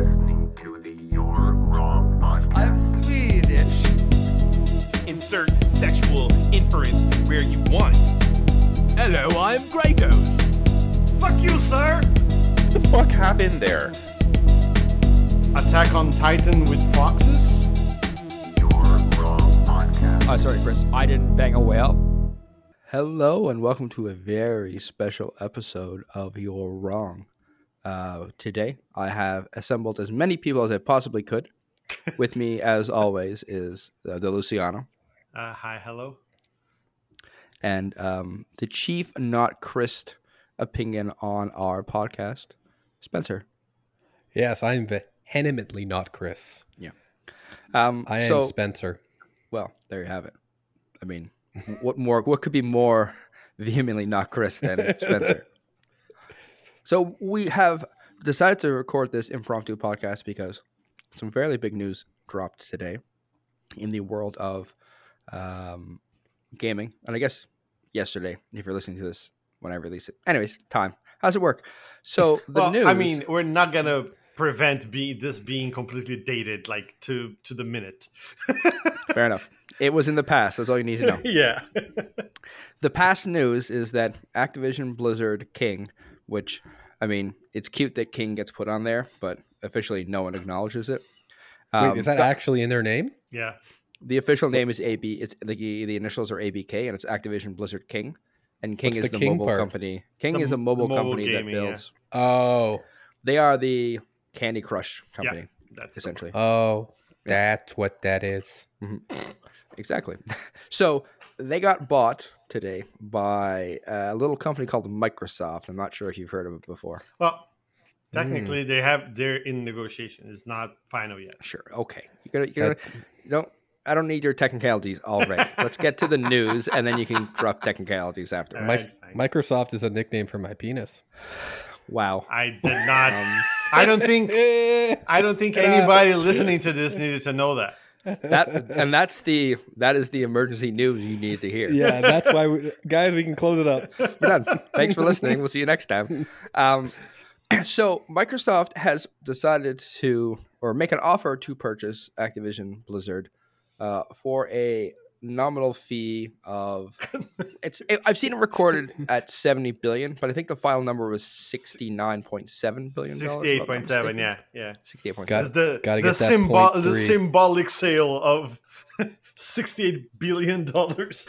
listening to the You're Wrong podcast. I'm Swedish. Insert sexual inference where you want. Hello, I'm Kratos. Fuck you, sir! What the fuck happened there? Attack on Titan with foxes? You're Wrong podcast. Oh, sorry, Chris. I didn't bang a whale. Hello, and welcome to a very special episode of You're Wrong. Uh, today, I have assembled as many people as I possibly could. With me, as always, is uh, the Luciano Uh, hi, hello. and um, the chief, not Chris, opinion on our podcast, Spencer. Yes, I'm vehemently not Chris. Yeah. Um, I am so, Spencer. well, there you have it. I mean, what more? What could be more vehemently not Chris than Spencer? So we have decided to record this impromptu podcast because some fairly big news dropped today in the world of um, gaming, and I guess yesterday, if you're listening to this when I release it. Anyways, time. How's it work? So the well, news. I mean, we're not gonna prevent be this being completely dated, like to to the minute. fair enough. It was in the past. That's all you need to know. yeah. the past news is that Activision Blizzard King, which I mean, it's cute that King gets put on there, but officially no one acknowledges it. Um, Wait, is that got- actually in their name? yeah. the official name is AB? It's the the initials are ABK, and it's Activision Blizzard King. And King What's is the the, King mobile part? company. King The is a mobile, mobile company gaming, that yeah. builds. Oh, They are the Candy Crush company, That's essentially. oh, that's what that is. Exactly. So they got bought today by uh, a little company called Microsoft. I'm not sure if you've heard of it before. Well, technically, hmm. they have they're in negotiation. It's not final yet. Sure. Okay. You gotta. You gotta. Don't. I don't need your technicalities already. Let's get to the news, and then you can drop technicalities after. All Mi- right. Microsoft is a nickname for my penis. Wow. I did not. Um, I don't think. I don't think anybody listening to this needed to know that. That and that's the that is the emergency news you need to hear. Yeah, that's why, we, guys, we can close it up. We're done. Thanks for listening. We'll see you next time. Um, so Microsoft has decided to or make an offer to purchase Activision Blizzard uh, for a nominal fee of it's I've seen it recorded at 70 billion, but I think the final number was 69.7 billion. Sixty-eight point seven. Yeah, yeah. 68.7. Got- the Gotta the get symbol the symbolic sale of sixty-eight billion dollars.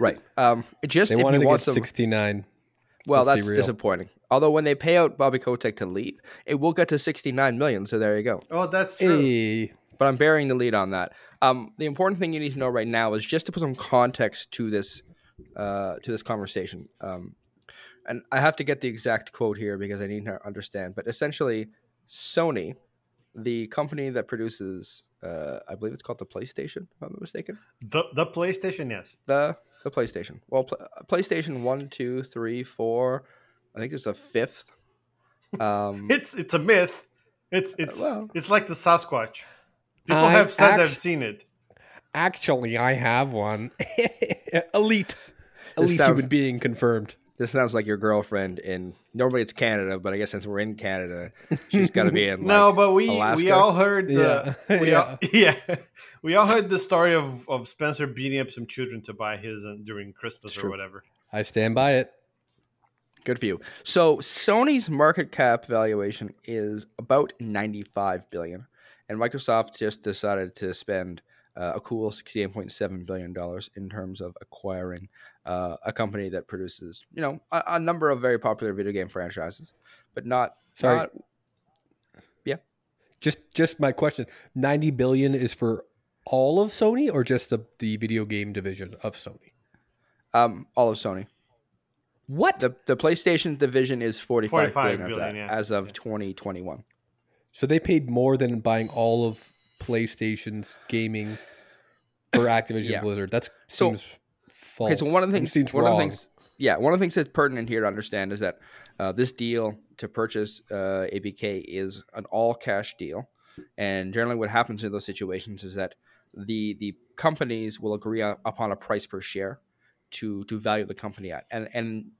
Right. Um, just They if wanted you to want get some 69. Well, Let's that's real. disappointing. Although when they pay out Bobby Kotick to leave, it will get to 69 million. So there you go. Oh, that's true. Hey, But I'm bearing the lead on that. Um, the important thing you need to know right now is just to put some context to this uh, to this conversation. Um, and I have to get the exact quote here because I need to understand. But essentially, Sony, the company that produces, uh, I believe it's called the PlayStation, if I'm not mistaken. The the PlayStation, yes. the the PlayStation. Well, pl- PlayStation one, two, three, four. I think there's a fifth. Um, It's it's a myth. It's it's well. it's like the Sasquatch. People I have said they've seen it. actually, I have one. Elite. This Elite sounds- human being confirmed. this sounds like your girlfriend in. Normally it's Canada, but I guess since we're in Canada, she's got to be in. no, but we Alaska? we all heard the Yeah. we all, yeah we all heard the story of of Spencer beating up some children to buy his uh, during Christmas or true. whatever. I stand by it. Good for you. So Sony's market cap valuation is about 95 billion, and Microsoft just decided to spend uh, a cool 68.7 billion dollars in terms of acquiring uh, a company that produces, you know, a, a number of very popular video game franchises, but not. Sorry. not Just just my question. 90 billion is for all of Sony or just the, the video game division of Sony? um, all of Sony. What? The the PlayStation division is 45, 45 billion of that yeah. as of 2021. So they paid more than buying all of PlayStation's gaming for Activision Yeah. Blizzard. That So- seems false. Okay, so one of the things, seems one of the things, yeah, one of the things that's pertinent here to understand is that uh, this deal to purchase uh, ABK is an all cash deal, and generally what happens in those situations is that the the companies will agree on, upon a price per share to to value the company at, and and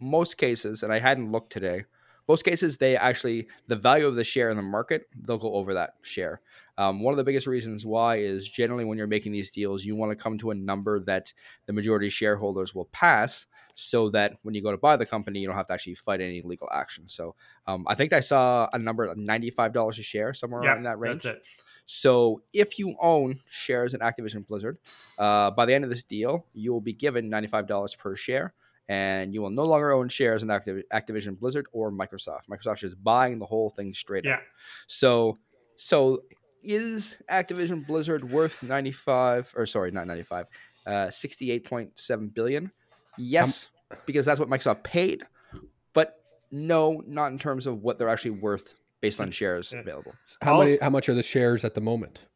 most cases, and I hadn't looked today, most cases they actually the value of the share in the market they'll go over that share. Um, one of the biggest reasons why is generally when you're making these deals, you want to come to a number that the majority shareholders will pass, so that when you go to buy the company, you don't have to actually fight any legal action. So um, I think I saw a number of ninety five dollars a share somewhere Yeah, around that range. that's it. So if you own shares in Activision Blizzard, uh, by the end of this deal, you will be given $95 per share, and you will no longer own shares in Activ- Activision Blizzard or Microsoft. Microsoft is buying the whole thing straight Yeah. up. So, so is Activision Blizzard worth 95 or sorry, not 95, uh, 68.7 billion? Yes, because that's what Microsoft paid, but no, not in terms of what they're actually worth based on shares Yeah. available. How many? How much are the shares at the moment?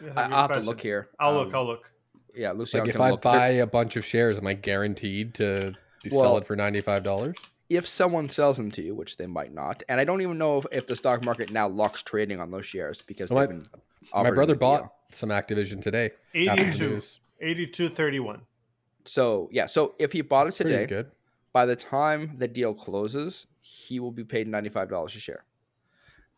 That's a I, good I'll have to look here. I'll look. Um, I'll look. Yeah, Lucian Like if I look. buy a bunch of shares, am I guaranteed to to Well- sell it for ninety five dollars? if someone sells them to you, which they might not, and I don't even know if, if the stock market now locks trading on those shares because My- they've been My brother bought deal. some Activision today. after 82. 82.31. So yeah, so if he bought it today, good. by the time the deal closes, he will be paid ninety five dollars a share.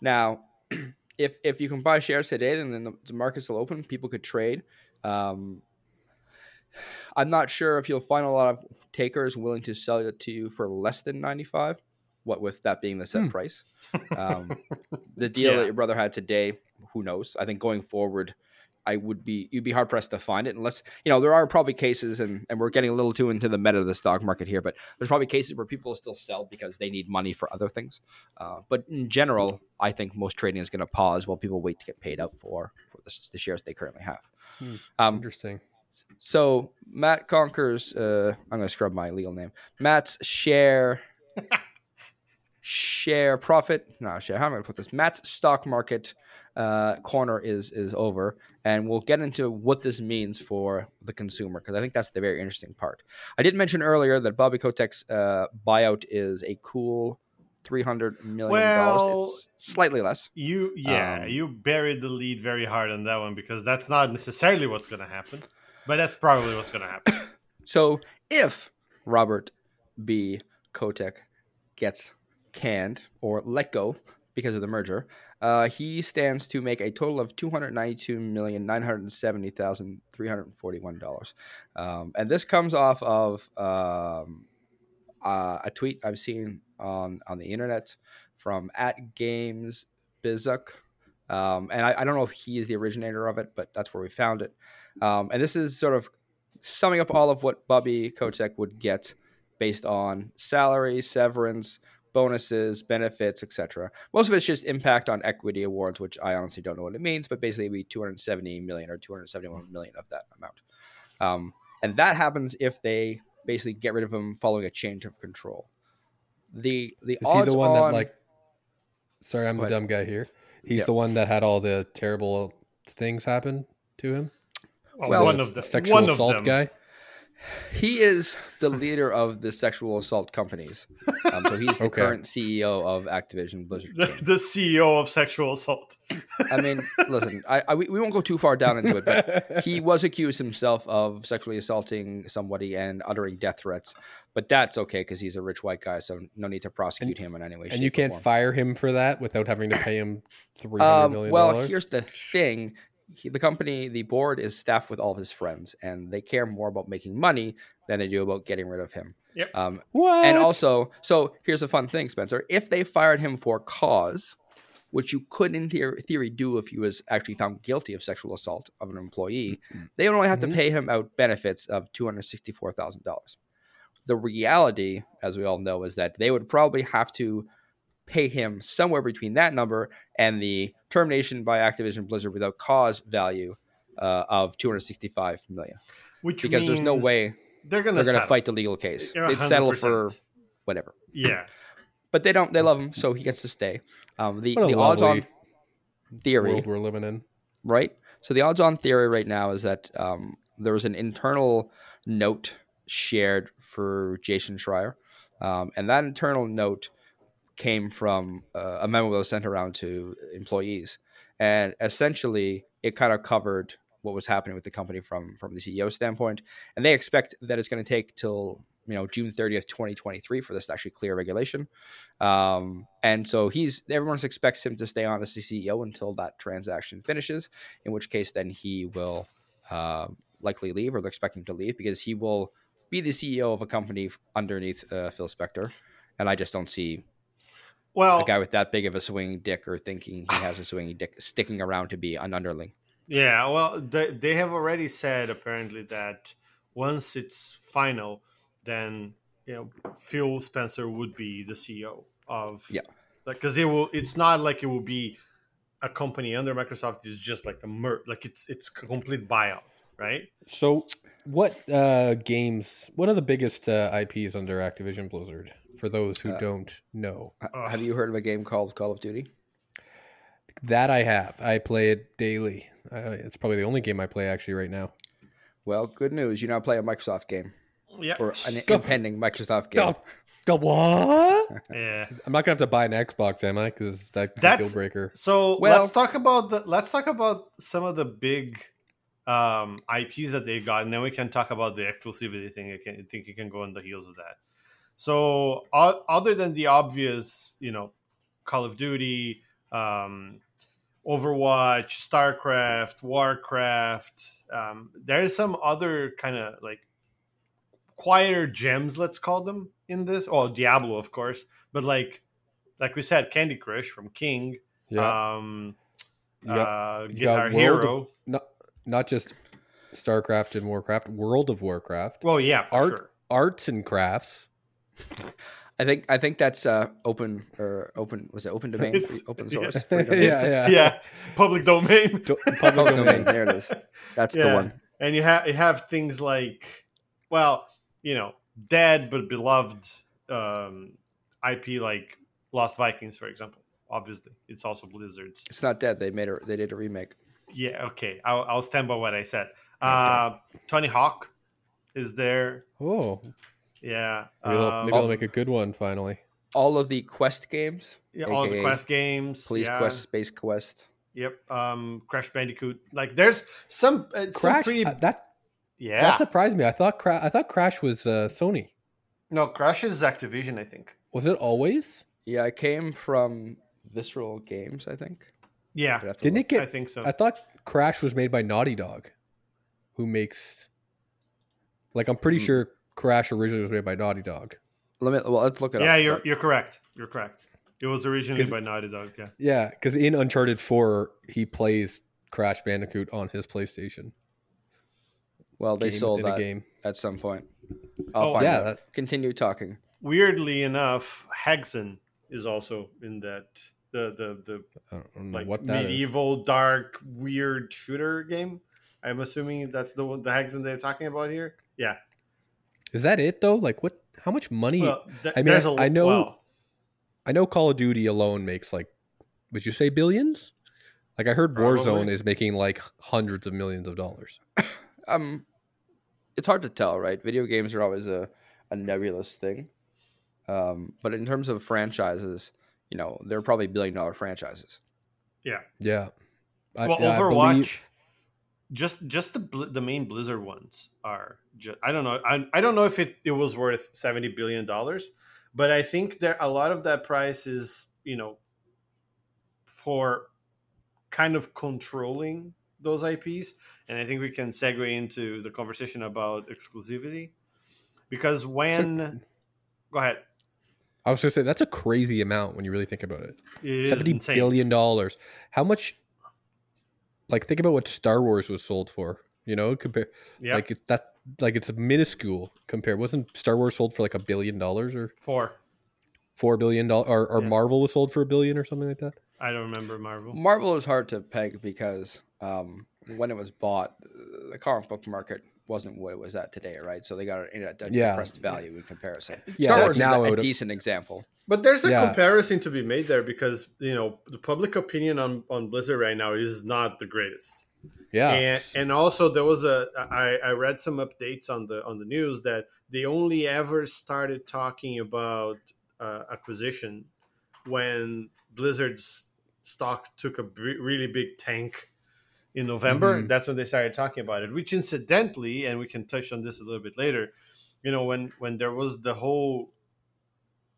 Now, if if you can buy shares today, then the, the market's will open. People could trade. Um, I'm not sure if you'll find a lot of takers willing to sell it to you for less than ninety five. What with that being the set Hmm. price, um, the deal Yeah. that your brother had today, who knows? I think going forward, I would be you'd be hard pressed to find it unless you know there are probably cases and and we're getting a little too into the meta of the stock market here, but there's probably cases where people still sell because they need money for other things. Uh, but in general, I think most trading is going to pause while people wait to get paid out for for the, the shares they currently have. Hmm. Um, Interesting. So Matt Conquers, uh, I'm going to scrub my legal name. Matt's share, share profit. No, share. How am I going to put this? Matt's stock market uh, corner is is over, and we'll get into what this means for the consumer because I think that's the very interesting part. I did mention earlier that Bobby Kotick's uh, buyout is a cool. Three hundred million dollars. Well- it's slightly less. You yeah, Um, you buried the lead very hard on that one because that's not necessarily what's going to happen, but that's probably what's going to happen. So if Robert B. Kotick gets canned or let go because of the merger, uh, he stands to make a total of two hundred ninety-two million nine hundred seventy thousand three hundred forty-one dollars, um, and this comes off of um, uh, a tweet I've seen on on the internet from at Games Bizuk. Um, and I, I don't know if he is the originator of it, but that's where we found it. Um, and this is sort of summing up all of what Bobby Kotick would get based on salary, severance, bonuses, benefits, etc. Most of it's just impact on equity awards, which I honestly don't know what it means, but basically it'd be 270 million or 271 million of that amount. Um, and that happens if they basically get rid of him following a change of control. The the Is he the one on that like? Sorry, I'm the dumb guy here. He's Yeah. the one that had all the terrible things happen to him. Well, one of the sexual one of assault them. guy. He is the leader of the sexual assault companies. Um, so he's the Okay. current CEO of Activision Blizzard. The, the CEO of sexual assault. I mean, listen, I, I we, we won't go too far down into it, but he was accused himself of sexually assaulting somebody and uttering death threats. But that's okay because he's a rich white guy, so no need to prosecute him in any way. and you can't form. fire him for that without having to pay him three hundred Um, million well, here's the thing: he, the company, the board is staffed with all of his friends, and they care more about making money than they do about getting rid of him. Yep. Um, what? and also, so here's a fun thing, Spencer: if they fired him for cause, which you could, in theory, theory, do if he was actually found guilty of sexual assault of an employee, they would only have Mhm. to pay him out benefits of two hundred sixty-four thousand dollars. The reality, as we all know, is that they would probably have to pay him somewhere between that number and the termination by Activision Blizzard without cause value uh, of 265 million. Which Because there's no way they're going they're to going to fight the legal case. You're They'd settle for whatever. Yeah. But they don't. They love him, so he gets to stay. Um, the What a the odds on theory, world we're living in. right? So the odds on theory right now is that um, there was an internal note shared for Jason Schreier, um, and that internal note came from uh, a memo that was sent around to employees, and essentially it kind of covered what was happening with the company from from the CEO standpoint, and they expect that it's going to take till you know June 30th, 2023 for this to actually clear regulation. Um, and so he's everyone expects him to stay on as the CEO until that transaction finishes. In which case, then he will uh, likely leave, or they're expecting to leave because he will be the CEO of a company underneath uh, Phil Spencer. And I just don't see Well, a guy with that big of a swinging dick or thinking he has a swinging dick sticking around to be an underling. Yeah, well, they, they have already said apparently that once it's final, then you know Phil Spencer would be the CEO of Yeah. like because it will. It's not like it will be a company under Microsoft. It's just like a mer like it's it's a complete buyout, right? So, what uh, games? What are the biggest uh, IPs under Activision Blizzard? For those who Uh, don't know, Have you heard of a game called Call of Duty? that I have. I play it daily. Uh, it's probably the only game I play actually right now. Well, good news. You now play a Microsoft game Yeah, or an Go. impending Microsoft game. Go, go what? yeah. I'm not gonna have to buy an Xbox, am I? Because that's a That's- deal breaker. So Well- let's talk about the let's talk about some of the big um, IPs that they got, and then we can talk about the exclusivity thing. I, can, I think you can go on the heels of that. So o- other than the obvious, you know, Call of Duty, um, Overwatch, StarCraft, Warcraft, um, there's some other kind of like quieter gems, let's call them in this. Oh, Diablo, of course, but like like we said, Candy Crush from King Yeah, um, you uh, Guitar World Hero. of- not not just StarCraft and Warcraft, World of Warcraft, well, yeah, for Art- sure. arts and crafts. I think I think that's uh, open or open was it open domain It's- free, open yeah. source free Yeah, domain? It's, yeah. yeah. it's public domain. Do- Public public domain. domain. There it is. That's the one. and you have you have things like, well, you know, dead but beloved um, IP like Lost Vikings, for example. Obviously, it's also Blizzard's. It's not dead. They made a they did a remake. Yeah, okay, I'll, I'll stand by what I said. Uh, Tony Hawk is there. Oh, Yeah, maybe, they'll, um, maybe they'll make a good one finally. All of the Quest games, yeah, all the Quest games. Police yeah. Quest, Space Quest. Yep. Um, Crash Bandicoot. Like, there's some uh, some pretty. uh, that yeah. that surprised me. I thought Cra- I thought Crash was uh, Sony. no, Crash is Activision, I think. Was it always? Yeah, it came from Visceral Games, I think. Yeah, I'd have to Didn't look. it get? I think so. I thought Crash was made by Naughty Dog, who makes. Like I'm pretty Hmm. sure Crash originally was made by Naughty Dog. Let me. Well, let's look it yeah, up. you're you're correct. You're correct. It was originally 'Cause- by Naughty Dog. Yeah. Yeah, because in Uncharted Four, he plays Crash Bandicoot on his PlayStation. well, they game sold within that game. at some point. I'll Oh, find yeah, that- Continue talking. Weirdly enough, Hexen is also in that the the the I don't know like what that is. medieval dark weird shooter game. I'm assuming that's the one, the Hexen they're talking about here. Yeah. Is that it though? Like what? How much money? Well, th- I mean, there's I- a- I know- well, I know Call of Duty alone makes like, would you say billions? Like I heard Probably. Warzone is making like hundreds of millions of dollars. Um, it's hard to tell, right? Video games are always a, a nebulous thing. Um, but in terms of franchises, you know, they're probably billion dollar franchises. yeah. Yeah. I- well, yeah, Overwatch, believe- just just the the main Blizzard ones are. Just, I don't know. I, I don't know if it, it was worth seventy billion dollars, but I think there a lot of that price is you know for kind of controlling those IPs, and I think we can segue into the conversation about exclusivity because when go ahead, I was going to say that's a crazy amount when you really think about it. it is Seventy billion dollars. How much? Like think about what Star Wars was sold for. You know, compare Yeah, like it, that. Like it's minuscule compared. Wasn't Star Wars sold for like a billion dollars or four. four billion dollars? Or, or Yeah. Marvel was sold for a billion or something like that. I don't remember Marvel. Marvel is hard to peg because um, when it was bought, the comic book market wasn't what it was at today, right? So they got a, a Yeah. depressed value in comparison. Yeah, Star Wars now is it a, a decent example. But there's a Yeah. comparison to be made there because you know the public opinion on, on Blizzard right now is not the greatest, Yeah. and and also there was a I, I read some updates on the on the news that they only ever started talking about uh, acquisition when Blizzard's stock took a b- really big tank in November. Mhm. That's when they started talking about it. Which incidentally, and we can touch on this a little bit later, you know when when there was the whole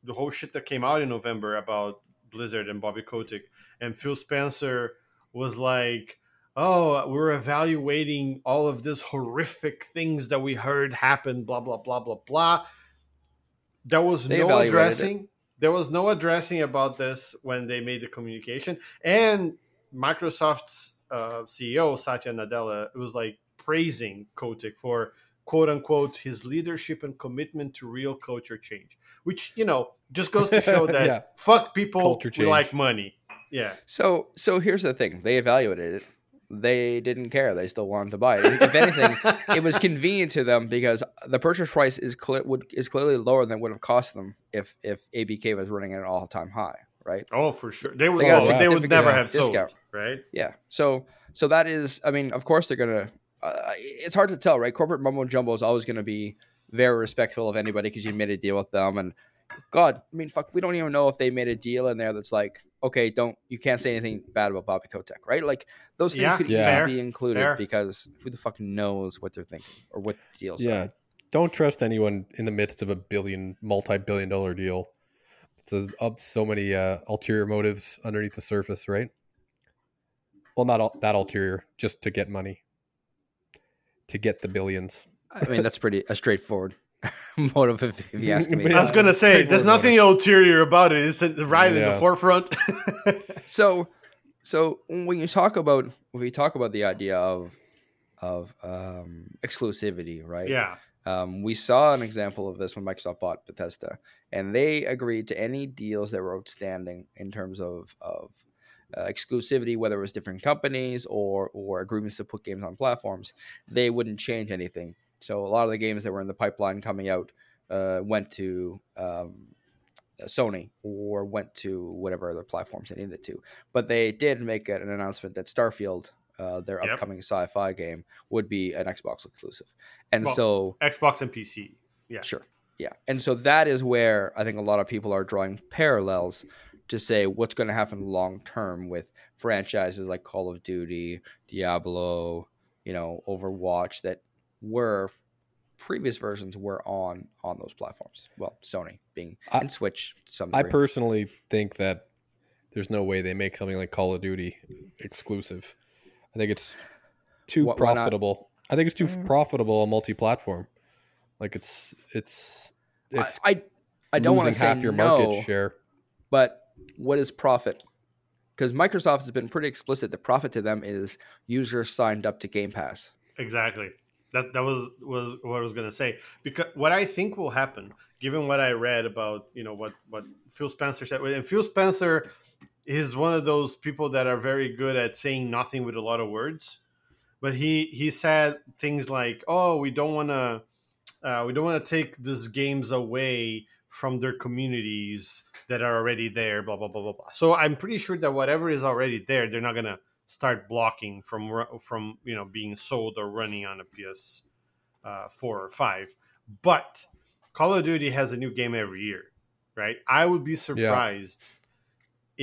the whole shit that came out in November about Blizzard and Bobby Kotick and Phil Spencer was like, "Oh, we're evaluating all of this horrific things that we heard happen." Blah blah blah blah blah. There was They no addressing. There was no addressing about this when they made the communication, and Microsoft's uh, CEO Satya Nadella was like praising Kotick for quote unquote his leadership and commitment to real culture change, which you know just goes to show that Yeah. fuck people we like money. Yeah, So so here's the thing: they evaluated it. They didn't care. They still wanted to buy it. If anything, it was convenient to them because the purchase price is would is clearly lower than it would have cost them if if ABK was running at an all time high, right? oh for sure they would They got a they would never have discount. sold right. Yeah. So so that is, I mean, of course they're gonna. Uh, it's hard to tell, right? Corporate mumbo jumbo is always going to be very respectful of anybody because you made a deal with them, and God, I mean, fuck, we don't even know if they made a deal in there that's like, okay, don't you can't say anything bad about Bobby Kotick, right? Like those things Yeah, could yeah. Fair, be included fair. because who the fuck knows what they're thinking or what deals? Yeah. Don't trust anyone in the midst of a billion, multi-billion dollar deal. There's up so many uh, ulterior motives underneath the surface, right? Well, not all, that ulterior, just to get money, to get the billions. I mean, that's pretty a straightforward motive if, if you ask me. I was gonna say, there's Straightforward nothing ulterior about it. It's right in the forefront. So, so when you talk about when we talk about the idea of of um, exclusivity, right? yeah, Um, we saw an example of this when Microsoft bought Bethesda, and they agreed to any deals that were outstanding in terms of of uh, exclusivity, whether it was different companies or or agreements to put games on platforms. They wouldn't change anything. So a lot of the games that were in the pipeline coming out uh, went to um, Sony or went to whatever other platforms they needed to. But they did make an announcement that Starfield, uh, their Yep. upcoming sci-fi game, would be an Xbox exclusive. And Well, so Xbox and PC. Yeah. Sure. Yeah. And so that is where I think a lot of people are drawing parallels to say what's going to happen long term with franchises like Call of Duty, Diablo, you know, Overwatch that were previous versions were on on those platforms. Well, Sony being I- and Switch to some I personally think that there's no way they make something like Call of Duty exclusive. I think it's too Why- why profitable. I think it's too mm. profitable a multi-platform. Like it's it's I, it's I I don't want to losing say half your no, market share. but what is profit? Because Microsoft has been pretty explicit. The profit to them is users signed up to Game Pass. Exactly. That that was was what I was gonna say. Because what I think will happen, given what I read about, you know, what what Phil Spencer said, and Phil Spencer is one of those people that are very good at saying nothing with a lot of words. But he he said things like, "Oh, we don't want to, uh, we don't want to take these games away from their communities that are already there." Blah blah blah blah blah. So I'm pretty sure that whatever is already there, they're not gonna start blocking from from you know being sold or running on a PS uh, four or five. But Call of Duty has a new game every year, right? I would be surprised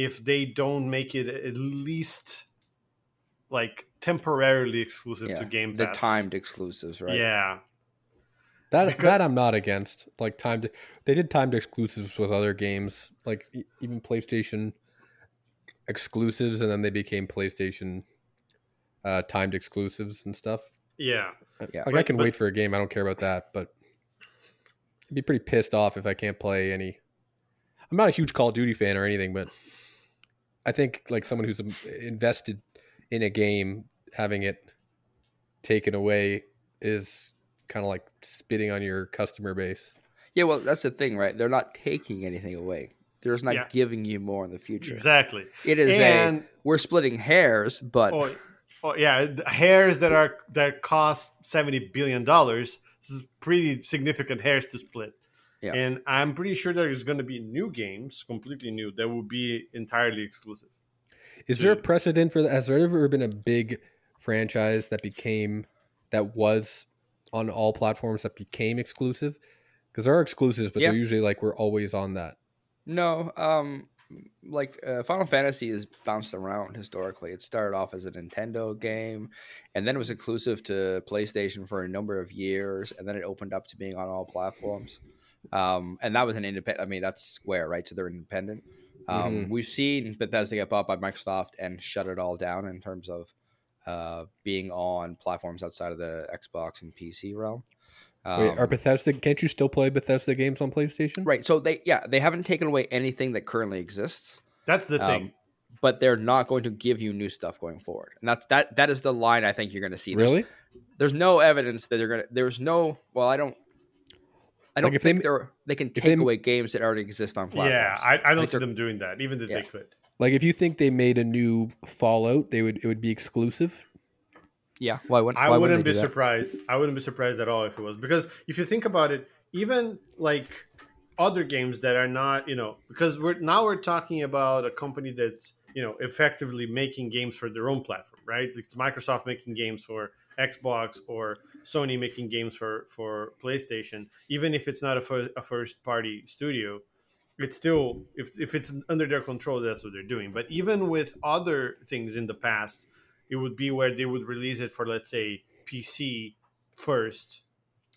if they don't make it at least like temporarily exclusive to Game Pass. the timed exclusives, right? Yeah, That Because- that I'm not against. Like timed, they did timed exclusives with other games, like e- even PlayStation exclusives, and then they became PlayStation uh, timed exclusives and stuff. yeah. Yeah. Like I can but- wait for a game. I don't care about that, but I'd be pretty pissed off if I can't play any. I'm not a huge Call of Duty fan or anything, but I think like someone who's um, invested in a game, having it taken away is kind of like spitting on your customer base. Yeah, well, that's the thing, right? They're not taking anything away. They're just not Yeah. giving you more in the future. Exactly. It is And- a we're splitting hairs, but Oh, oh yeah, the hairs that are that cost seventy billion dollars. This is pretty significant hairs to split. Yeah. And I'm pretty sure there's going to be new games, completely new, that will be entirely exclusive. Is there a precedent for that? Has there ever been a big franchise that became that was on all platforms that became exclusive? Because there are exclusives, but Yeah. they're usually like we're always on that. no. Um, like uh, Final Fantasy has bounced around historically. It started off as a Nintendo game, and then it was exclusive to PlayStation for a number of years, and then it opened up to being on all platforms. Um, and that was an independent. I mean, that's Square, right? So they're independent. Um, Mhm. We've seen Bethesda get bought by Microsoft and shut it all down in terms of uh, being on platforms outside of the Xbox and PC realm. Wait, Um, are Bethesda? Can't you still play Bethesda games on PlayStation? right. So they, yeah, they haven't taken away anything that currently exists. That's the thing. Um, but they're not going to give you new stuff going forward, and that's that. That is the line I think you're going to see. There's- Really? There's, no evidence that they're going to. There's no. Well, I don't. I don't Like, if think they are they can take ma- away games that already exist on platforms. yeah, I, I don't Like see them doing that, even if Yeah. they could. Like if you think they made a new Fallout, they would it would be exclusive. yeah. Why wouldn't I why wouldn't they be do that? surprised. I wouldn't be surprised at all if it was because if you think about it, even like other games that are not, you know, because we're now we're talking about a company that's you know effectively making games for their own platform, right? It's Microsoft making games for Xbox or Sony making games for for PlayStation. Even if it's not a, fir- a first party studio, it's still if if it's under their control, that's what they're doing. But even with other things in the past, it would be where they would release it for let's say PC first,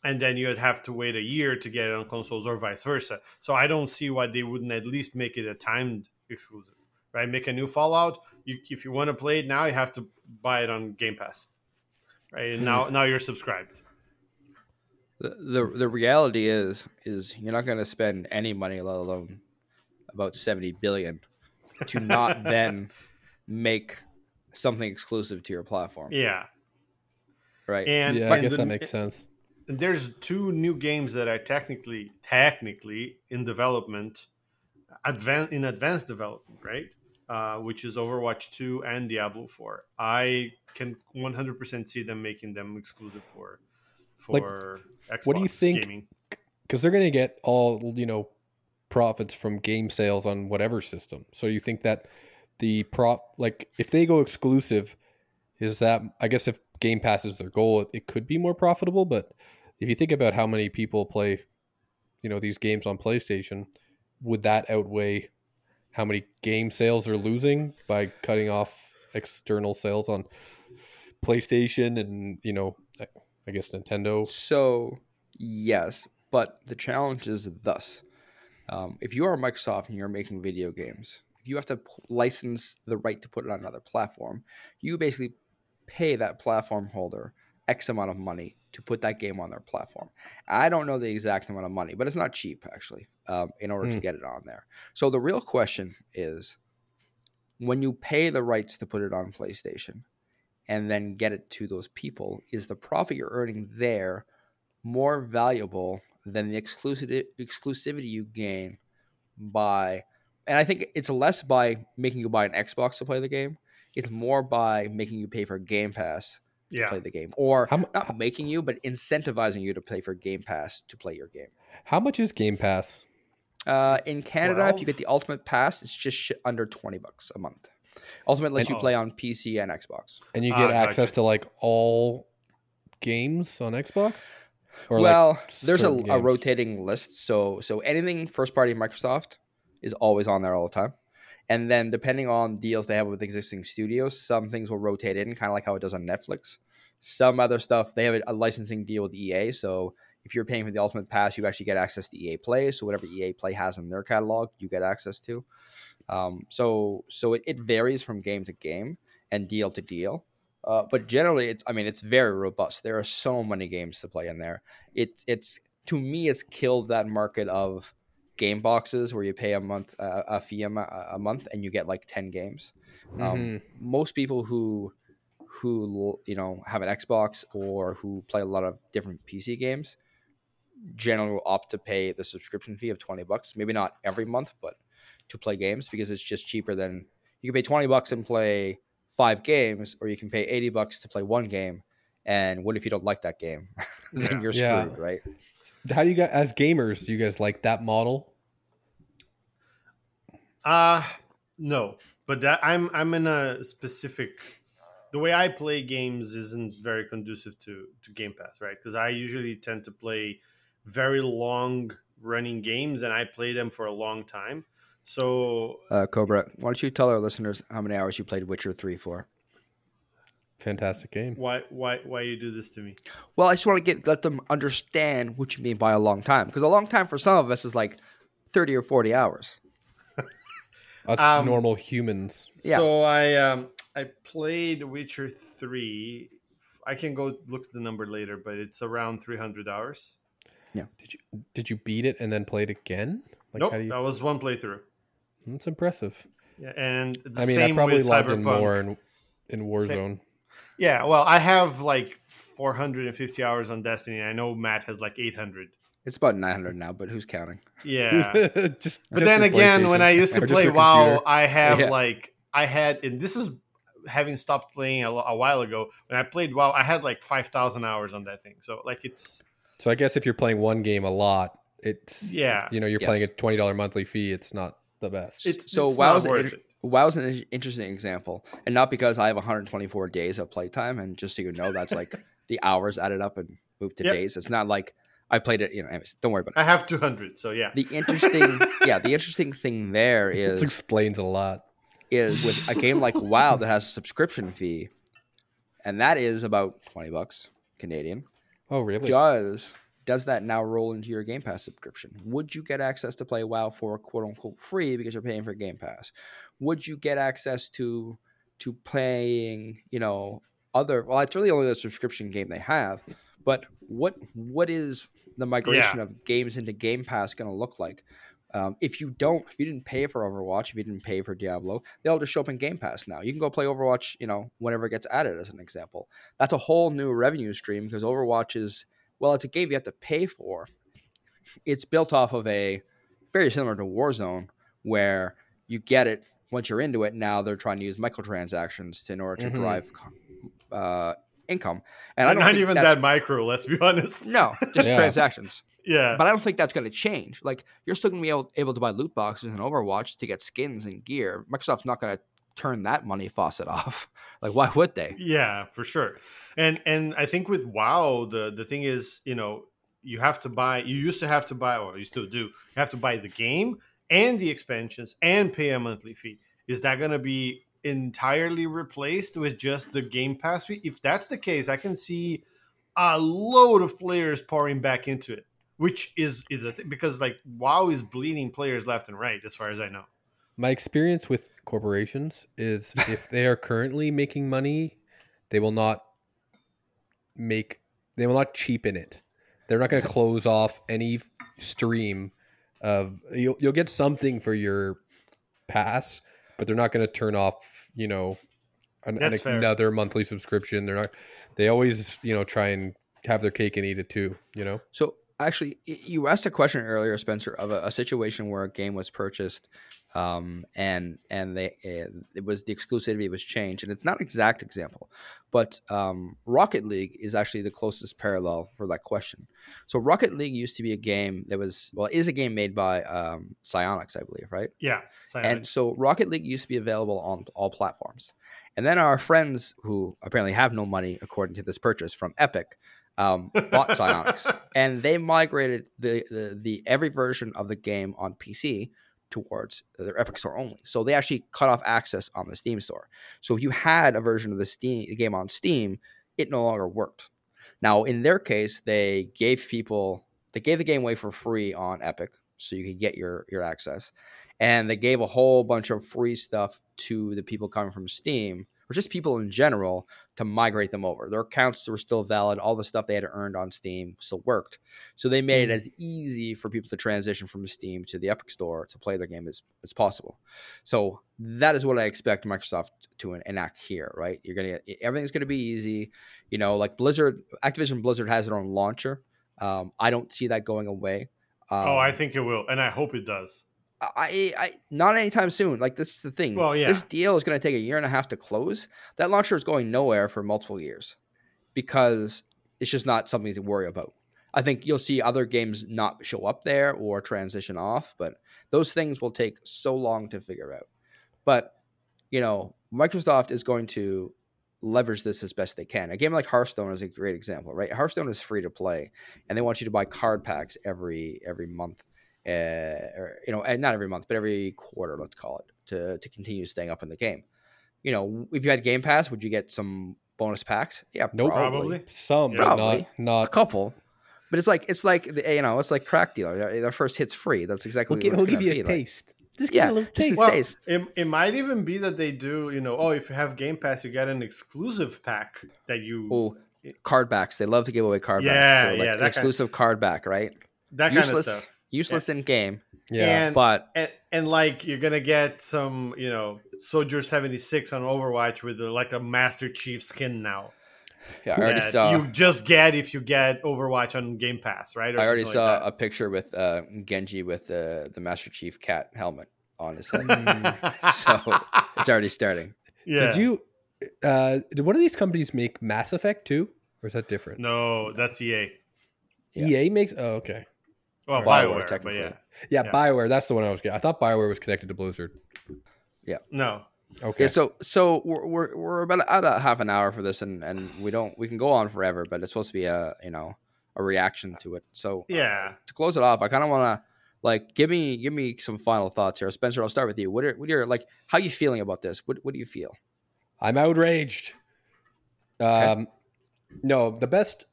and then you'd have to wait a year to get it on consoles or vice versa. So I don't see why they wouldn't at least make it a timed exclusive, right? Make a new Fallout. You, if you want to play it now, you have to buy it on Game Pass, right? And now hmm. now you're subscribed. The, the the reality is is you're not going to spend any money, let alone about seventy billion, to not then make something exclusive to your platform, Yeah, right? and yeah, I and guess the- that makes sense. there's two new games that are technically technically in development advan in advanced development right uh, which is overwatch 2 and diablo 4 i can 100% see them making them exclusive for Like, for Xbox what do you think- Because they're going to get all you know profits from game sales on whatever system. So you think that the prop like if they go exclusive, is that I guess if Game Pass is their goal, it, it could be more profitable. But if you think about how many people play, you know, these games on PlayStation, would that outweigh how many game sales are losing by cutting off external sales on PlayStation and you know, I- guess Nintendo. So yes, but the challenge is thus: um, if you are Microsoft and you're making video games, if you have to license the right to put it on another platform, you basically pay that platform holder X amount of money to put that game on their platform. I don't know the exact amount of money, but it's not cheap actually. Um, in order to Hmm. get it on there, so the real question is, when you pay the rights to put it on PlayStation, and then get it to those people, is the profit you're earning there more valuable than the exclusivity exclusivity you gain by and I think it's less by making you buy an Xbox to play the game. It's more by making you pay for Game Pass yeah play the game. Or How mu- not making you, but incentivizing you to play for Game Pass to play your game. How much is Game Pass? Uh, in Canada, if you get the Ultimate Pass, it's just sh- under 20 bucks a month. Ultimate lets And- you play on PC and Xbox. And you get access gotcha. to like all games on Xbox? Or well, like there's a, a rotating list. So so anything first party Microsoft is always on there all the time. And then depending on deals they have with existing studios, some things will rotate in, kind of like how it does on Netflix. Some other stuff they have a, licensing deal with EA. So if you're paying for the Ultimate Pass, you actually get access to EA Play. So whatever EA Play has in their catalog, you get access to. Um, so so it, it varies from game to game and deal to deal. Uh, but generally, it's I mean it's very robust. There are so many games to play in there. It's it's to me it's killed that market of game boxes where you pay a month uh, a fee a, a month and you get like ten games. Um, Mhm. most people who who you know have an Xbox or who play a lot of different PC games generally will opt to pay the subscription fee of 20 bucks maybe not every month but to play games because it's just cheaper than you can pay 20 bucks and play five games or you can pay 80 bucks to play one game and what if you don't like that game then Yeah. you're Yeah. screwed right How do you guys, as gamers, do you guys like that model? Uh no. But that I'm I'm in a specific the way I play games isn't very conducive to to Game Pass, right? Because I usually tend to play very long running games and I play them for a long time. So Uh, Cobra, why don't you tell our listeners how many hours you played Witcher Three for? Fantastic game. why why why you do this to me? Well, I just want to get let them understand what you mean by a long time, because a long time for some of us is like thirty or forty hours. Us Um, normal humans. Yeah. So I um I played Witcher three. I can go look at the number later, but it's around three hundred hours. Yeah. Did you did you beat it and then play it again? Like nope, how do you that was one playthrough. That's impressive. Yeah, and the I mean, same I probably with loved it Cyberpunk. more in in Warzone. Yeah, well, I have like 450 hours on Destiny. I know Matt has like 800. It's about nine hundred now, but who's counting? Yeah. just, just But then again, when I used to play WoW, computer. I have Yeah. like I had, and this is having stopped playing a, a while ago. When I played WoW, I had like 5,000 hours on that thing. So like it's So I guess if you're playing one game a lot, it's Yeah. you know, you're Yes. playing a twenty dollar monthly fee. It's not the best. it's So it's WoW's not an, worth in- it. WoW's an interesting example, and not because I have 124 days of playtime, and just so you know, that's like the hours added up and moved to Yep. days. It's not like I played it. You know, anyways, don't worry about it. I have 200. So yeah. The interesting, yeah, the interesting thing there is This is explains a lot. is with a game like WoW that has a subscription fee, and that is about 20 bucks Canadian. Oh really? Does does that now roll into your Game Pass subscription? Would you get access to play WoW for quote unquote free because you're paying for Game Pass? Would you get access to to playing, you know, other well, it's really only the subscription game they have, but what what is the migration Yeah. of games into Game Pass going to look like? Um, if you don't, if you didn't pay for Overwatch, if you didn't pay for Diablo, they'll just show up in Game Pass now. You can go play Overwatch, you know, whenever it gets added, as an example. That's a whole new revenue stream because Overwatch is, well, it's a game you have to pay for. It's built off of a very similar to Warzone, where you get it once you're into it. Now they're trying to use microtransactions to in order to Mhm. drive uh, income, and I And don't not think even that micro, let's be honest. No, just Yeah. transactions. Yeah. But I don't think that's going to change. Like you're still going to be able, able to buy loot boxes in Overwatch to get skins and gear. Microsoft's not going to turn that money faucet off. Like why would they? Yeah, for sure. And and I think with WoW, the the thing is, you know, you have to buy. You used to have to buy, or you still do. You have to buy the game and the expansions and pay a monthly fee. Is that going to be entirely replaced with just the Game Pass fee? If that's the case, I can see a load of players pouring back into it, which is is a th- because like WoW is bleeding players left and right, as far as I know. My experience with corporations is if they are currently making money, they will not make they will not cheapen it. They're not going to close off any stream of you'll you'll get something for your pass, but they're not going to turn off, you know, an, an- another monthly subscription. They're not they always, you know, try and have their cake and eat it too, you know. So actually, you asked a question earlier, Spencer, of a, a situation where a game was purchased, um, and and they uh, it was the exclusivity was changed, and it's not an exact example, but um, Rocket League is actually the closest parallel for that question. So Rocket League used to be a game that was well, it is a game made by um, Psyonix, I believe, right? Yeah. Sign And so Rocket League used to be available on all platforms. And then our friends who apparently have no money, according to this purchase from Epic, um, bought Psyonix, and they migrated the, the the every version of the game on PC towards their Epic Store only. So they actually cut off access on the Steam Store. So if you had a version of the Steam the game on Steam, it no longer worked. Now in their case, they gave people they gave the game away for free on Epic, so you could get your your access and they gave a whole bunch of free stuff to the people coming from Steam or just people in general to migrate them over. Their accounts were still valid. All the stuff they had earned on Steam still worked. So they made it as easy for people to transition from Steam to the Epic Store to play their game as, as possible. So that is what I expect Microsoft to enact here, right? You're gonna everything's gonna be easy. You know, like Blizzard, Activision Blizzard has their own launcher. Um, I don't see that going away. Um, oh, I think it will, and I hope it does. I, I not anytime soon. Like this is the thing. Well, yeah. This deal is going to take a year and a half to close. That launcher is going nowhere for multiple years because it's just not something to worry about. I think you'll see other games not show up there or transition off, but those things will take so long to figure out. But you know, Microsoft is going to leverage this as best they can. A game like Hearthstone is a great example, right? Hearthstone is free to play, and they want you to buy card packs every every month uh, or you know, and not every month, but every quarter, let's call it, to to continue staying up in the game. You know, if you had Game Pass, would you get some bonus packs? Yeah, Nope. probably. Probably. Some, Yeah. but Probably. not a couple. But it's like it's like the, you know it's like crack dealer. Their first hit's free. That's exactly We'll, give, what we'll give gonna you a be like. taste. Just Yeah, give a little taste. Well, taste. it, it might even be that they do, you know, oh, if you have Game Pass, you get an exclusive pack that you Oh, card backs. They love to give away card Yeah, backs. So like yeah, an that exclusive card back, right? that useless, kind of stuff. Useless in game, yeah. and, but and and like you're gonna get some, you know, Soldier seventy six on Overwatch with uh, like a Master Chief skin now. yeah, I already saw. you just get if you get Overwatch on Game Pass, right? Or I already something like saw a picture with uh, Genji with the the Master Chief cat helmet on his head. So it's already starting. yeah. Did you? Uh, did one of these companies make Mass Effect too, or is that different? No, that's EA. Yeah. EA makes. Oh, okay. Well, Bioware, Bioware, technically. yeah. Yeah, Yeah. Bioware. That's the one I was getting. I thought Bioware was connected to Blizzard. Yeah. No. Okay. Yeah, so so we're, we're we're about at a half an hour for this, and and we don't we can go on forever, but it's supposed to be a you know a reaction to it. So Yeah. to close it off, I kind of want to like give me give me some final thoughts here, Spencer. I'll start with you. What are what are your like how are you feeling about this? What what do you feel? I'm outraged. Um, no, the best,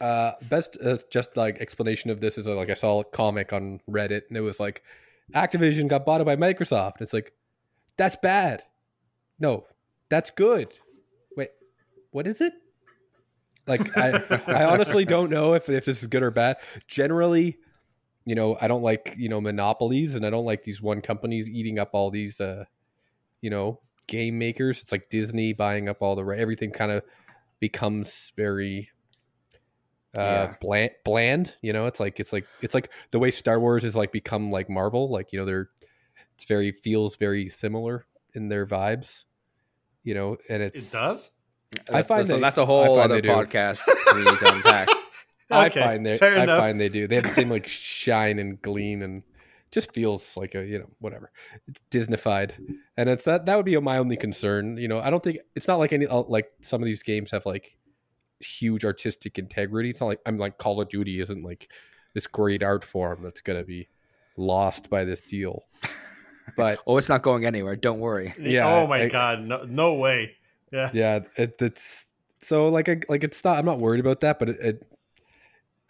uh, best uh, just like explanation of this is uh, like I saw a comic on Reddit and it was like Activision got bought by Microsoft. It's like that's bad. No, that's good. Wait, what is it? Like I, I honestly don't know if if this is good or bad. Generally, you know, I don't like you know monopolies, and I don't like these one companies eating up all these, uh, you know, game makers. It's like Disney buying up all the everything. Kind of becomes very uh Yeah. bland bland you know it's like it's like it's like the way star wars has like become like marvel like you know they're it's very feels very similar in their vibes you know and it's It does? I That's- find so they- that's a whole other podcast we need to unpack. I Okay, find they I enough. find they do. They have the same like shine and gleam and just feels like a you know whatever. It's Disneyfied, and it's that that would be my only concern. You know, I don't think it's not like any uh, like some of these games have like huge artistic integrity. It's not like I'm like Call of Duty isn't like this great art form that's gonna be lost by this deal. But Oh, it's not going anywhere. Don't worry. Yeah, Oh my I- god. No, no way. Yeah. yeah, it, it's so like I, like it's not. I'm not worried about that, but it, it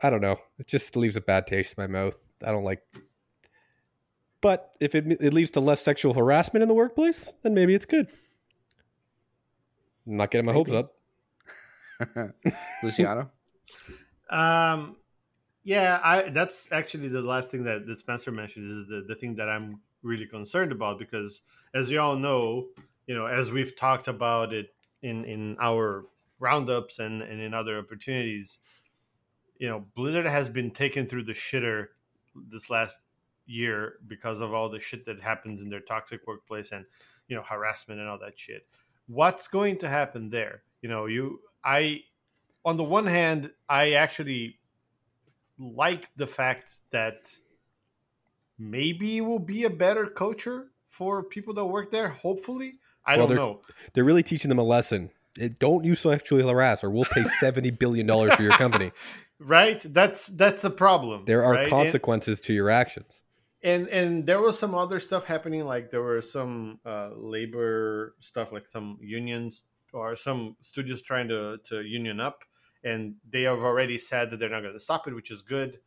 I don't know. It just leaves a bad taste in my mouth. I don't like. But if it it leads to less sexual harassment in the workplace, then maybe it's good. I'm not getting my hopes up. Luciano. Um, yeah, I that's actually the last thing that, that Spencer mentioned is the, the thing that I'm really concerned about because as we all know, you know, as we've talked about it in in our roundups and, and in other opportunities, you know, Blizzard has been taken through the shitter this last year because of all the shit that happens in their toxic workplace and you know harassment and all that shit. What's going to happen there? You know, you I on the one hand, I actually like the fact that maybe it will be a better culture for people that work there. Hopefully, I Well, don't know. They're really teaching them a lesson. Don't you sexually harass, or we'll pay seventy billion dollars for your company. Right? That's that's a problem. There are right? And- consequences to your actions. and and there was some other stuff happening like there were some uh, labor stuff like some unions or some studios trying to to union up and they have already said that they're not going to stop it which is good.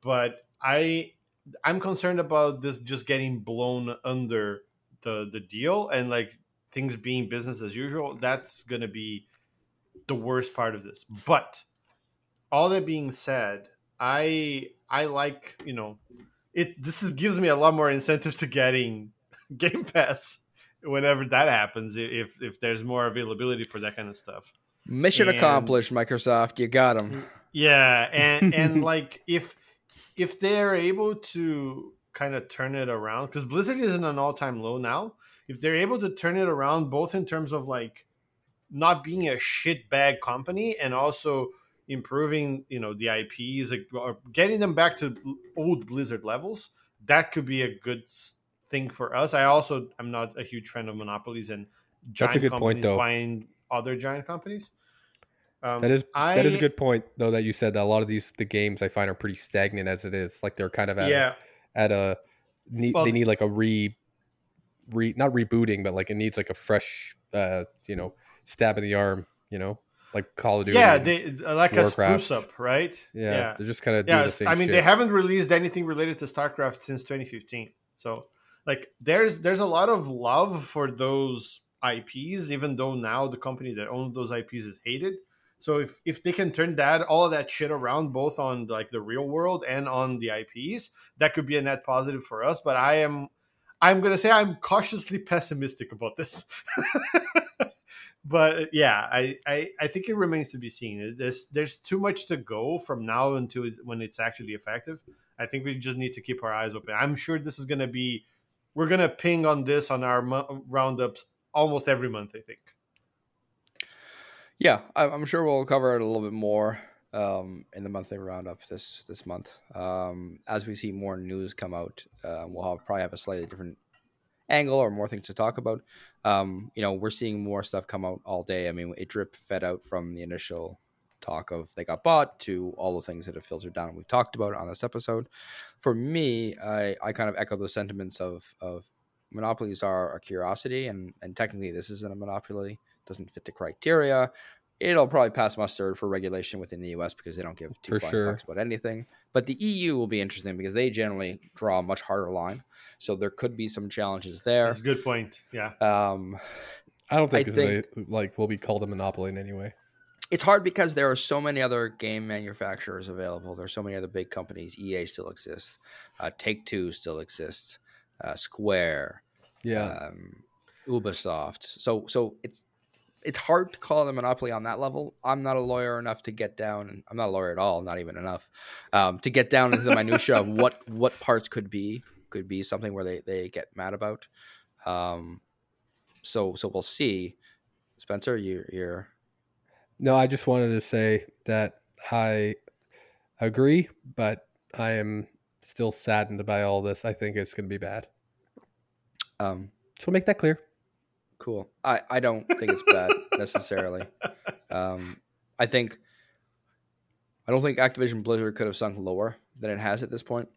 But i i'm concerned about this just getting blown under the the deal and like things being business as usual. That's going to be the worst part of this. But all that being said i i like you know it this is, gives me a lot more incentive to getting Game Pass whenever that happens. If if there's more availability for that kind of stuff. Mission And- accomplished, Microsoft. You got them. Yeah, and and like if if they're able to kind of turn it around because Blizzard is in an all time low now. If they're able to turn it around, both in terms of like not being a shit bag company and also improving, you know, the IPs, or getting them back to old Blizzard levels, that could be a good thing for us. I also I'm not a huge fan of monopolies and giant a good point, companies though. buying other giant companies. Um, That is I, that is a good point though that you said that a lot of these the games I find are pretty stagnant as it is. Like they're kind of at yeah. at a need, Well, they need like a re re not rebooting, but like it needs like a fresh uh you know stab in the arm, you know, like Call of Duty. Yeah, they like a Warcraft. spruce up, right? yeah, they're just kind of yeah. doing the same I mean, shit. they haven't released anything related to StarCraft since 2015. So, like, there's there's a lot of love for those IPs, even though now the company that owns those IPs is hated. So if if they can turn that all that shit around, both on like the real world and on the IPs, that could be a net positive for us. But I am, I'm gonna say I'm cautiously pessimistic about this. but yeah, I, I I think it remains to be seen. There's there's too much to go from now until when it's actually effective. I think we just need to keep our eyes open. I'm sure this is gonna be, we're gonna ping on this on our mo- roundups almost every month. I think. Yeah, I'm sure we'll cover it a little bit more um, in the monthly roundup this this month. Um, as we see more news come out, uh, we'll have, probably have a slightly different angle or more things to talk about. Um, you know, we're seeing more stuff come out all day. I mean, it drip fed out from the initial talk of they got bought to all the things that have filtered down. and We've talked about on this episode. For me, I, I kind of echo those sentiments of of monopolies are a curiosity, and and technically this isn't a monopoly doesn't fit the criteria. It'll probably pass muster for regulation within the US because they don't give two For flying sure. fucks about anything. But the EU will be interesting because they generally draw a much harder line. So there could be some challenges there. That's a good point. Yeah. Um, I don't think, I this think- is a, like will be called a monopoly in any way. It's hard because there are so many other game manufacturers available. There's so many other big companies. EA still exists. Uh, Take Two still exists. Uh, Square. Yeah, um, Ubisoft. So so it's it's hard to call it a monopoly on that level. I'm not a lawyer enough to get down, and I'm not a lawyer at all, not even enough, um, to get down into the minutia of what what parts could be could be something where they they get mad about. Um, so so we'll see. Spencer, you you're no, I just wanted to say that I agree, but I am still saddened by all this. I think it's going to be bad. um, So make that clear. Cool. I, I don't think it's bad necessarily. Um, I think I don't think Activision Blizzard could have sunk lower than it has at this point.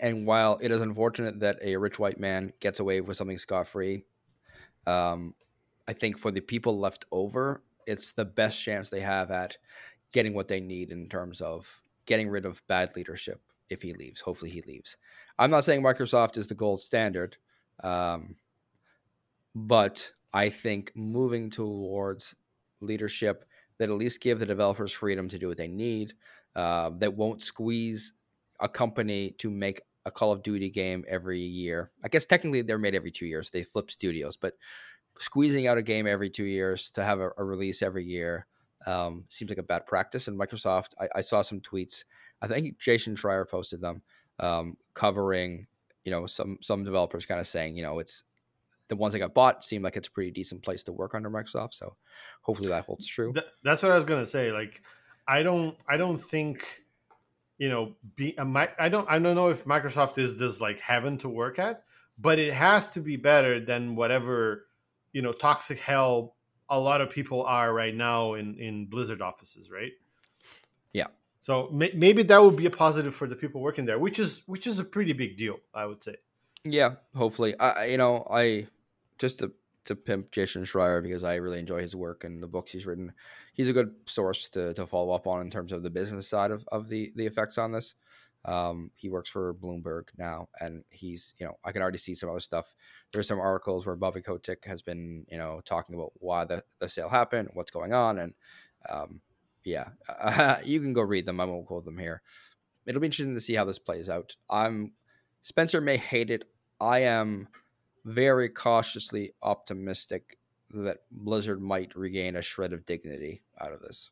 And while it is unfortunate that a rich white man gets away with something scot free, um, I think for the people left over, it's the best chance they have at getting what they need in terms of getting rid of bad leadership if he leaves. Hopefully, he leaves. I'm not saying Microsoft is the gold standard. Um, but I think moving towards leadership that at least give the developers freedom to do what they need, uh, that won't squeeze a company to make a Call of Duty game every year. I guess technically they're made every two years. They flip studios, but squeezing out a game every two years to have a, a release every year um, seems like a bad practice. And Microsoft, I, I saw some tweets. I think Jason Schreier posted them um, covering, you know, some some developers kind of saying, you know, it's the ones that got bought seem like it's a pretty decent place to work under Microsoft. So hopefully that holds true. Th- that's what I was gonna say. Like, I don't, I don't think, you know, be mi- I don't, I don't know if Microsoft is this like heaven to work at, but it has to be better than whatever, you know, toxic hell a lot of people are right now in in Blizzard offices, right? Yeah. So may- maybe that would be a positive for the people working there, which is which is a pretty big deal, I would say. Yeah, hopefully. I, you know, I just to to pimp Jason Schreier because I really enjoy his work and the books he's written. He's a good source to, to follow up on in terms of the business side of, of the the effects on this. Um, he works for Bloomberg now, and he's you know I can already see some other stuff. There's some articles where Bobby Kotick has been you know talking about why the, the sale happened, what's going on, and um, yeah, you can go read them. I won't quote them here. It'll be interesting to see how this plays out. I'm Spencer may hate it. I am very cautiously optimistic that Blizzard might regain a shred of dignity out of this.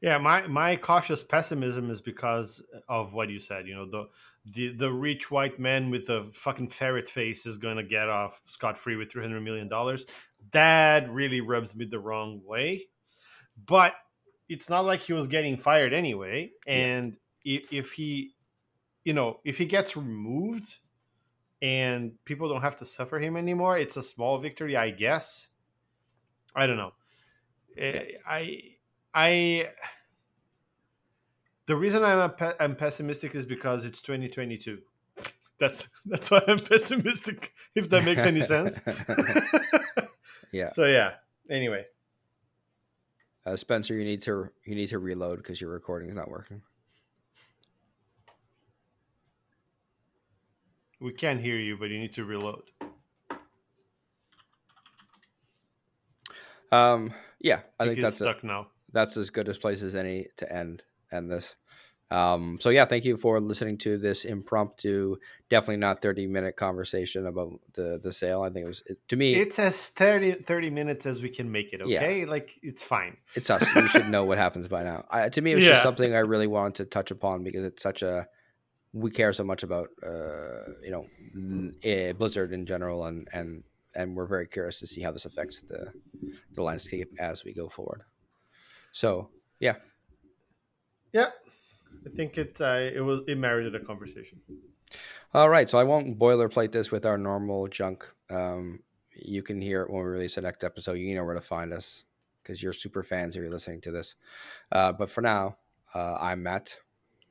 Yeah, my my cautious pessimism is because of what you said. You know, the the the rich white man with the fucking ferret face is going to get off scot free with three hundred million dollars. That really rubs me the wrong way. But it's not like he was getting fired anyway. And if, if he, you know, if he gets removed and people don't have to suffer him anymore, it's a small victory, I guess. I don't know. Eh, I I the reason I'm a pe- I'm pessimistic is because it's 2022. That's that's why I'm pessimistic. If that makes any sense. yeah, So yeah. Anyway, uh, Spencer, you need to you need to reload because your recording is not working. we can't hear you, but you need to reload. Um, yeah, I think think that's stuck now. That's as good a place as any to end end this. Um, so yeah, thank you for listening to this impromptu, definitely not thirty minute conversation about the the sale. I think it was to me, It's as 30, 30 minutes as we can make it. Yeah. Okay, like it's fine. it's us. You should know what happens by now. I, to me, it was Yeah. just something I really wanted to touch upon because it's such a we care so much about uh, you know eh, Blizzard in general, and and and we're very curious to see how this affects the the landscape as we go forward. So yeah, Yeah, I think it uh, it was it merited a conversation. all right. So I won't boilerplate this with our normal junk. Um, you can hear it when we release the next episode. You know where to find us because you're super fans if you're listening to this. Uh, but for now, uh, I'm Matt.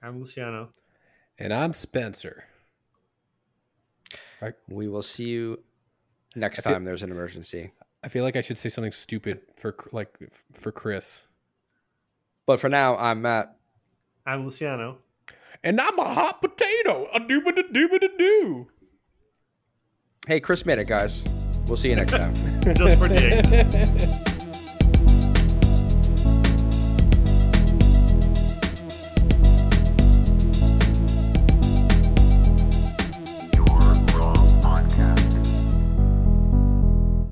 I'm Luciano. And I'm Spencer. Right. We will see you next feel- time there's an emergency. I feel like I should say something stupid for like for Chris. But for now, I'm Matt. I'm Luciano. And I'm a hot potato. A dooba da dooba da doo. Hey, Chris made it, guys. We'll see you next time. Just for the exit.